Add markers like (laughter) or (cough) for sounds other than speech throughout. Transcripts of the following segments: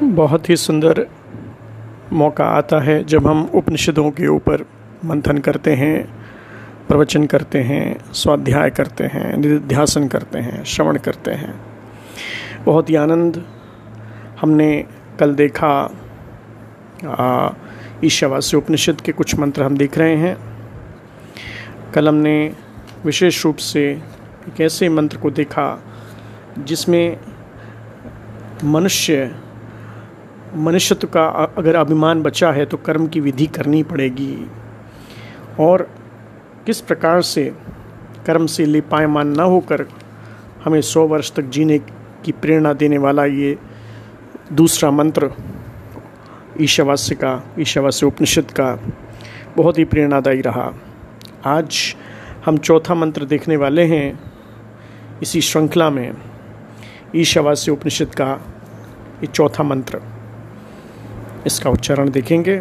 बहुत ही सुंदर मौका आता है जब हम उपनिषदों के ऊपर मंथन करते हैं, प्रवचन करते हैं, स्वाध्याय करते हैं निध्यासन करते हैं, श्रवण करते हैं। बहुत ही आनंद हमने कल देखा। ईशावास्य उपनिषद के कुछ मंत्र हम देख रहे हैं। कल हमने विशेष रूप से एक ऐसे मंत्र को देखा जिसमें मनुष्य मनुष्यत्व का अगर अभिमान बचा है तो कर्म की विधि करनी पड़ेगी। और किस प्रकार से कर्म से लिपायमान न होकर हमें सौ वर्ष तक जीने की प्रेरणा देने वाला ये दूसरा मंत्र, ईशावास्य का, ईशावास्य उपनिषद का बहुत ही प्रेरणादायी रहा। आज हम चौथा मंत्र देखने वाले हैं इसी श्रृंखला में, ईशावास्य उपनिषद का ये चौथा मंत्र। इसका उच्चारण देखेंगे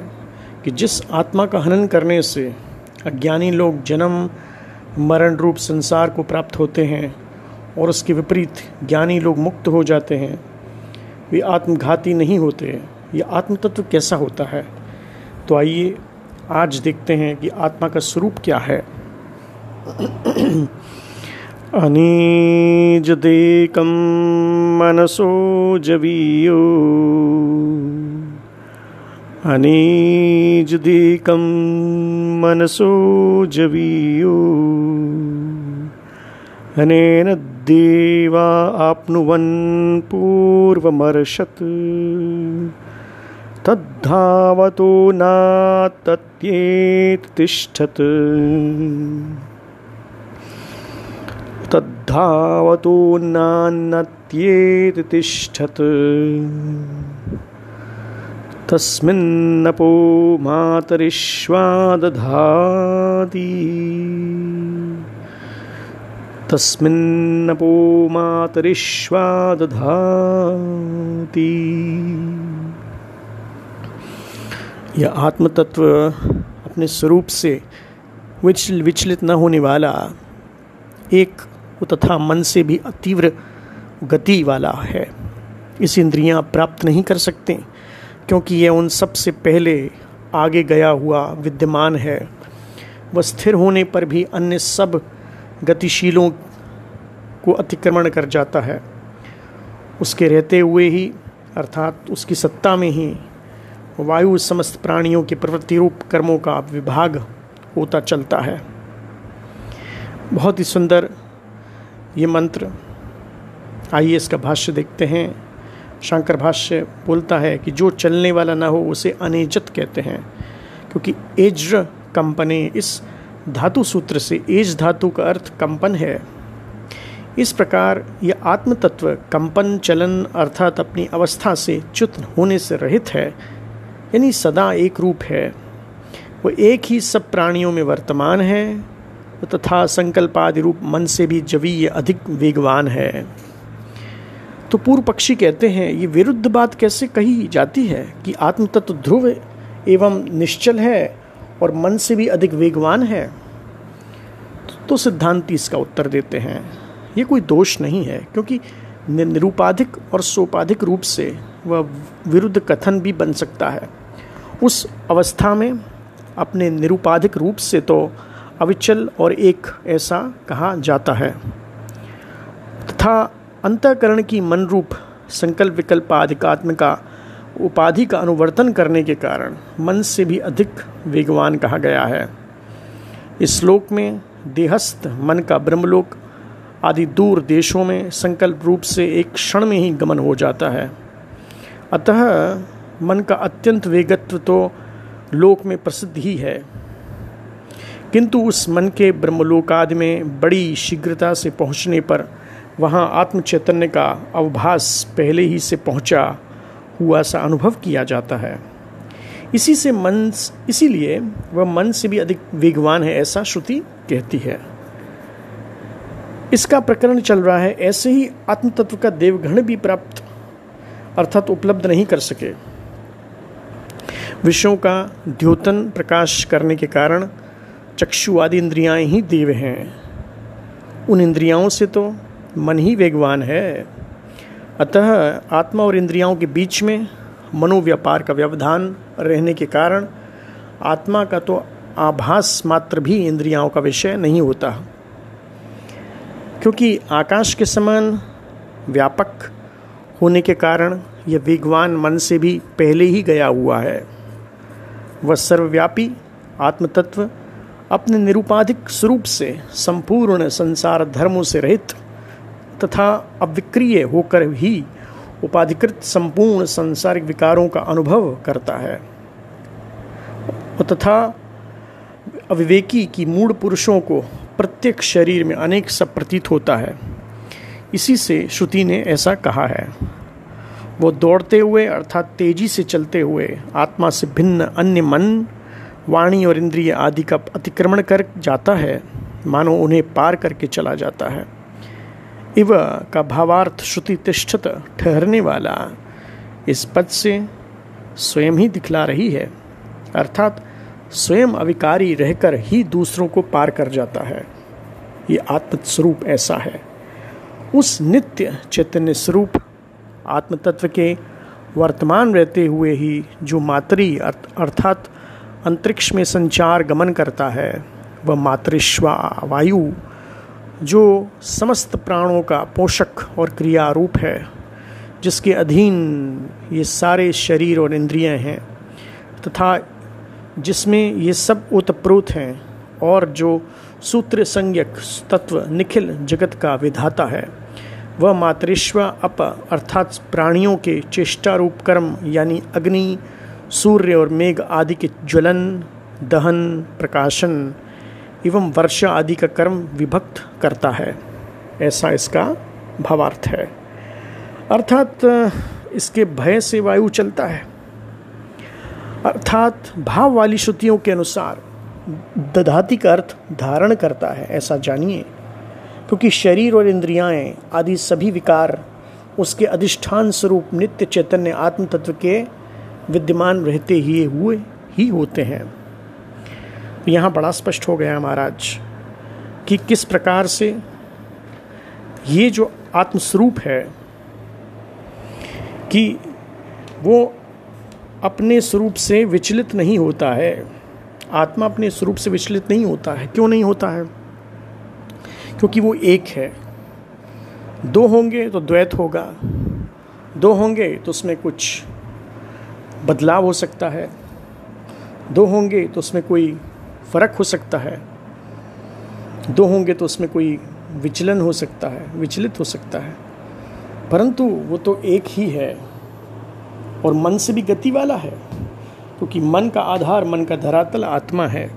कि जिस आत्मा का हनन करने से अज्ञानी लोग जन्म, मरण रूप संसार को प्राप्त होते हैं और उसके विपरीत ज्ञानी लोग मुक्त हो जाते हैं, वे आत्मघाती नहीं होते। ये आत्म तत्व कैसा होता है? तो आइए आज देखते हैं कि आत्मा का स्वरूप क्या है। (clears throat) अनीजदेकं मनसो जवीयो। अनीजदेकं मनसो जवीयो। अनेन देवा आप्नुवन् पूर्वमर्षत्। तद्धावतो नातत्येत् तिष्ठत्। तद्धावतो नान्नत्येत् तिष्ठत्। तस्मिन्नपो मातरिश्वा दधाति तस्मिन्नपो मातरिश्वा दधाति यह आत्म तत्व अपने स्वरूप से विचल विचलित न होने वाला एक तथा मन से भी तीव्र गति वाला है। इस इंद्रियाँ प्राप्त नहीं कर सकते। क्योंकि यह उन सबसे पहले आगे गया हुआ विद्यमान है। वह स्थिर होने पर भी अन्य सब गतिशीलों को अतिक्रमण कर जाता है। उसके रहते हुए ही, अर्थात उसकी सत्ता में ही, वायु समस्त प्राणियों के प्रवृत्ति रूप कर्मों का विभाग होता चलता है। बहुत ही सुंदर ये मंत्र। आइए इसका भाष्य देखते हैं। शंकर भाष्य बोलता है कि जो चलने वाला ना हो, उसे अनेजत कहते हैं। क्योंकि एज्र कंपने, इस धातु सूत्र से एज धातु का अर्थ कंपन है। इस प्रकार यह आत्म तत्व कंपन, चलन अर्थात अपनी अवस्था से च्युत होने से रहित है, यानी सदा एक रूप है। वो एक ही सब प्राणियों में वर्तमान है, तथा संकल्पादि रूप मन से भी जवीय अधिक वेगवान है। तो पूर्व पक्षी कहते हैं, ये विरुद्ध बात कैसे कही जाती है कि आत्म तत्व ध्रुव एवं निश्चल है और मन से भी अधिक वेगवान है? तो सिद्धांति इसका उत्तर देते हैं। ये कोई दोष नहीं है, क्योंकि निरूपाधिक और सोपाधिक रूप से वह विरुद्ध कथन भी बन सकता है। उस अवस्था में अपने निरूपाधिक रूप से तो अविचल और एक ऐसा कहा जाता है। तथा अंतकरण की मन रूप संकल्प विकल्प आधिकात्म का उपाधि का अनुवर्तन करने के कारण मन से भी अधिक वेगवान कहा गया है। इस श्लोक में देहस्थ मन का ब्रह्मलोक आदि दूर देशों में संकल्प रूप से एक क्षण में ही गमन हो जाता है। अतः मन का अत्यंत वेगत्व तो लोक में प्रसिद्ध ही है। किंतु उस मन के ब्रह्मलोकादि में बड़ी शीघ्रता से पहुँचने पर वहाँ आत्म चैतन्य का अवभास पहले ही से पहुँचा हुआ सा अनुभव किया जाता है। इसी से मन, इसीलिए वह मन से भी अधिक वेगवान है, ऐसा श्रुति कहती है। इसका प्रकरण चल रहा है, ऐसे ही आत्म तत्व का देवगण भी प्राप्त, अर्थात उपलब्ध नहीं कर सके। विषयों का द्योतन प्रकाश करने के कारण चक्षु आदि इंद्रियाँ ही देव हैं। उन इंद्रियाओं से तो मन ही वेगवान है। अतः आत्मा और इंद्रियाओं के बीच में मनोव्यापार का व्यवधान रहने के कारण आत्मा का तो आभास मात्र भी इंद्रियाओं का विषय नहीं होता। क्योंकि आकाश के समान व्यापक होने के कारण यह वेगवान मन से भी पहले ही गया हुआ है। वह सर्वव्यापी आत्मतत्व अपने निरुपाधिक स्वरूप से संपूर्ण संसार धर्मों से रहित तथा अविक्रिय होकर ही उपाधिकृत संपूर्ण सांसारिक विकारों का अनुभव करता है। तथा अविवेकी की मूड पुरुषों को प्रत्येक शरीर में अनेक सब प्रतीत होता है। इसी से श्रुति ने ऐसा कहा है। वो दौड़ते हुए अर्थात तेज़ी से चलते हुए आत्मा से भिन्न अन्य मन, वाणी और इंद्रिय आदि का अतिक्रमण कर जाता है, मानो उन्हें पार करके चला जाता है। इव का भावार्थ श्रुति तिष्ठत ठहरने वाला इस पद से स्वयं ही दिखला रही है। अर्थात स्वयं अविकारी रहकर ही दूसरों को पार कर जाता है। ये आत्मस्वरूप ऐसा है। उस नित्य चैतन्य स्वरूप आत्मतत्व के वर्तमान रहते हुए ही जो मातृ अर्थात अंतरिक्ष में संचार गमन करता है, वह मातृश्वा वायु जो समस्त प्राणों का पोषक और क्रिया रूप है, जिसके अधीन ये सारे शरीर और इंद्रियाँ हैं, तथा जिसमें ये सब उतप्रोत हैं और जो सूत्र संज्ञक तत्व निखिल जगत का विधाता है, वह मातृश्व अप अर्थात प्राणियों के चेष्टा रूप कर्म, यानी अग्नि, सूर्य और मेघ आदि के ज्वलन, दहन, प्रकाशन एवं वर्षा आदि का कर्म विभक्त करता है। ऐसा इसका भावार्थ है। अर्थात, इसके भय से वायु चलता है। अर्थात, भाव वाली श्रुतियों के अनुसार दधाती का अर्थ धारण करता है, ऐसा जानिए। क्योंकि शरीर और इंद्रियाएँ आदि सभी विकार, उसके अधिष्ठान स्वरूप नित्य चैतन्य आत्म तत्व के विद्यमान रहते ही हुए ही होते हैं। यहाँ बड़ा स्पष्ट हो गया महाराज, कि किस प्रकार से ये जो आत्मस्वरूप है, कि वो अपने स्वरूप से विचलित नहीं होता है, आत्मा अपने स्वरूप से विचलित नहीं होता है। क्यों नहीं होता है? क्योंकि वो एक है। दो होंगे तो द्वैत होगा, दो होंगे तो उसमें कुछ बदलाव हो सकता है, दो होंगे तो उसमें कोई फ़र्क हो सकता है। दो होंगे तो उसमें कोई विचलन हो सकता है, विचलित हो सकता है। परंतु वो तो एक ही है और मन से भी गति वाला है, क्योंकि मन का आधार, मन का धरातल आत्मा है।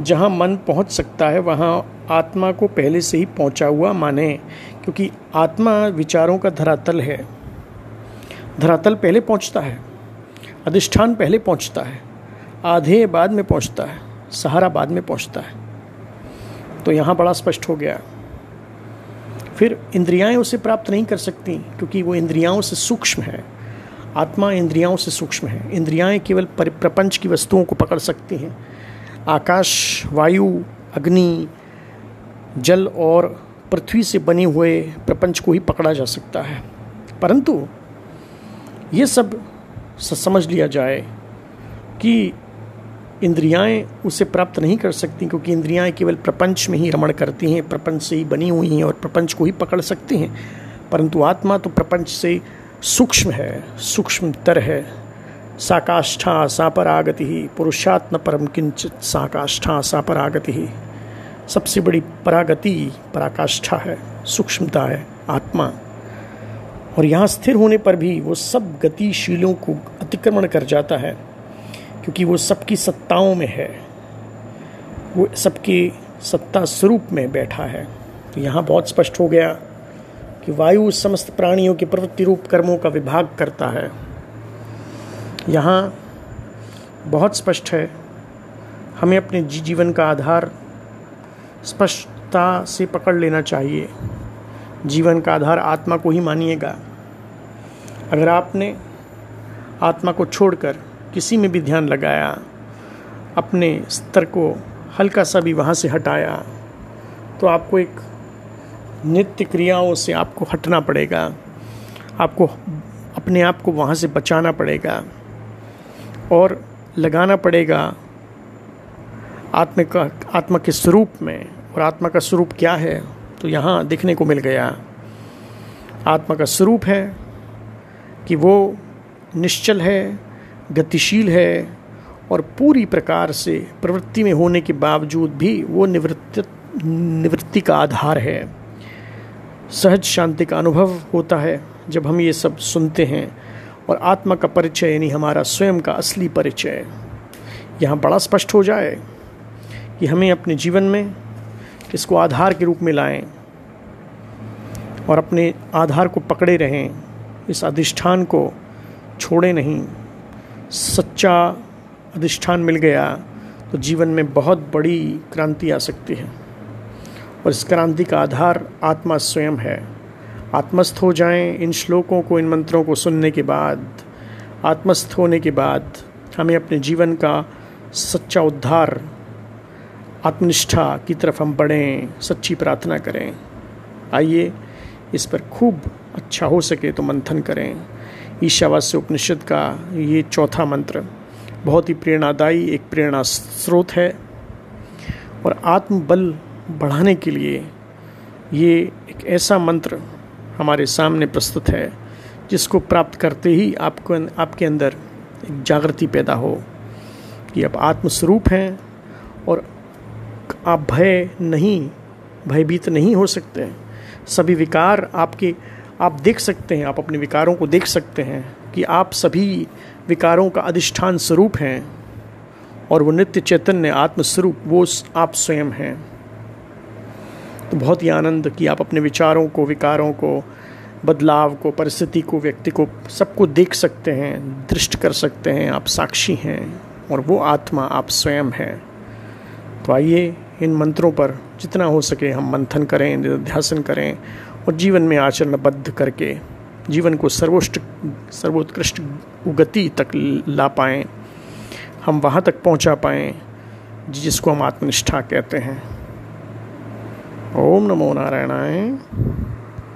जहाँ मन पहुँच सकता है, वहाँ आत्मा को पहले से ही पहुँचा हुआ माने, क्योंकि आत्मा विचारों का धरातल है। धरातल पहले पहुँचता है, अधिष्ठान पहले पहुँचता है आधे बाद में पहुँचता है। सहारा बाद में पहुँचता है। तो यहाँ बड़ा स्पष्ट हो गया। फिर इंद्रियाएँ उसे प्राप्त नहीं कर सकती, क्योंकि वो इंद्रियाओं से सूक्ष्म है। आत्मा इंद्रियाओं से सूक्ष्म है। इंद्रियाएँ केवल प्रपंच की वस्तुओं को पकड़ सकती हैं। आकाश, वायु, अग्नि, जल और पृथ्वी से बने हुए प्रपंच को ही पकड़ा जा सकता है। परंतु ये सब समझ लिया जाए कि इंद्रियाएँ उसे प्राप्त नहीं कर सकती क्योंकि इंद्रियाएँ केवल प्रपंच में ही रमण करती हैं, प्रपंच से ही बनी हुई हैं और प्रपंच को ही पकड़ सकती हैं। परंतु आत्मा तो प्रपंच से सूक्ष्म है, सूक्ष्मतर है। साकाष्ठा सापरागति ही, पुरुषात्म परम किंचित साकाष्ठा सापरागति ही। सबसे बड़ी परागति, पराकाष्ठा है, सूक्ष्मता है, आत्मा। और यहाँ स्थिर होने पर भी वो सब गतिशीलों को अतिक्रमण कर जाता है। क्योंकि वो सबकी सत्ताओं में है। वो सबकी सत्ता स्वरूप में बैठा है। तो यहाँ बहुत स्पष्ट हो गया कि वायु समस्त प्राणियों के प्रवृत्ति रूप कर्मों का विभाग करता है। यहाँ बहुत स्पष्ट है, हमें अपने जीवन का आधार स्पष्टता से पकड़ लेना चाहिए। जीवन का आधार आत्मा को ही मानिएगा। अगर आपने आत्मा को छोड़कर किसी में भी ध्यान लगाया, अपने स्तर को हल्का सा भी वहाँ से हटाया तो आपको एक नित्य क्रियाओं से आपको हटना पड़ेगा, आपको अपने आप को वहाँ से बचाना पड़ेगा और लगाना पड़ेगा आत्म का, आत्मा के स्वरूप में। और आत्मा का स्वरूप क्या है? तो यहाँ देखने को मिल गया। आत्मा का स्वरूप है कि वो निश्चल है गतिशील है और पूरी प्रकार से प्रवृत्ति में होने के बावजूद भी वो निवृत्ति निवृत्ति का आधार है। सहज शांति का अनुभव होता है जब हम ये सब सुनते हैं और आत्मा का परिचय, यानी हमारा स्वयं का असली परिचय, यहाँ बड़ा स्पष्ट हो जाए कि हमें अपने जीवन में इसको आधार के रूप में लाएँ और अपने आधार को पकड़े रहें, इस अधिष्ठान को छोड़े नहीं। सच्चा अधिष्ठान मिल गया तो जीवन में बहुत बड़ी क्रांति आ सकती है। और इस क्रांति का आधार आत्मा स्वयं है। आत्मस्थ हो जाएँ इन श्लोकों को, इन मंत्रों को सुनने के बाद। आत्मस्थ होने के बाद हमें अपने जीवन का सच्चा उद्धार, आत्मनिष्ठा की तरफ़ हम बढ़ें, सच्ची प्रार्थना करें। आइए इस पर खूब अच्छा हो सके तो मंथन करें। ईशावास्य उपनिषद का ये चौथा मंत्र। बहुत ही प्रेरणादायी एक प्रेरणा स्रोत है। और आत्मबल बढ़ाने के लिए ये एक ऐसा मंत्र हमारे सामने प्रस्तुत है, जिसको प्राप्त करते ही आपको आपके अंदर एक जागृति पैदा हो कि आप आत्मस्वरूप हैं और आप भय नहीं, भयभीत नहीं हो सकते। सभी विकार आपके आप देख सकते हैं, आप अपने विकारों को देख सकते हैं कि आप सभी विकारों का अधिष्ठान स्वरूप हैं और वो नित्य चैतन्य आत्मस्वरूप, वो आप स्वयं हैं। तो बहुत ही आनंद कि आप अपने विचारों को, विकारों को, बदलाव को, परिस्थिति को, व्यक्ति को सबको देख सकते हैं, दृष्ट कर सकते हैं, आप साक्षी हैं और वो आत्मा आप स्वयं हैं। तो आइए इन मंत्रों पर जितना हो सके हम मंथन करें, निध्यासन करें और जीवन में आचरणबद्ध करके जीवन को सर्वोष्ट, सर्वोत्कृष्ट गति तक ला पाएँ, हम वहाँ तक पहुँचा पाएँ, जिसको हम आत्मनिष्ठा कहते हैं। ओम नमो नारायणाय।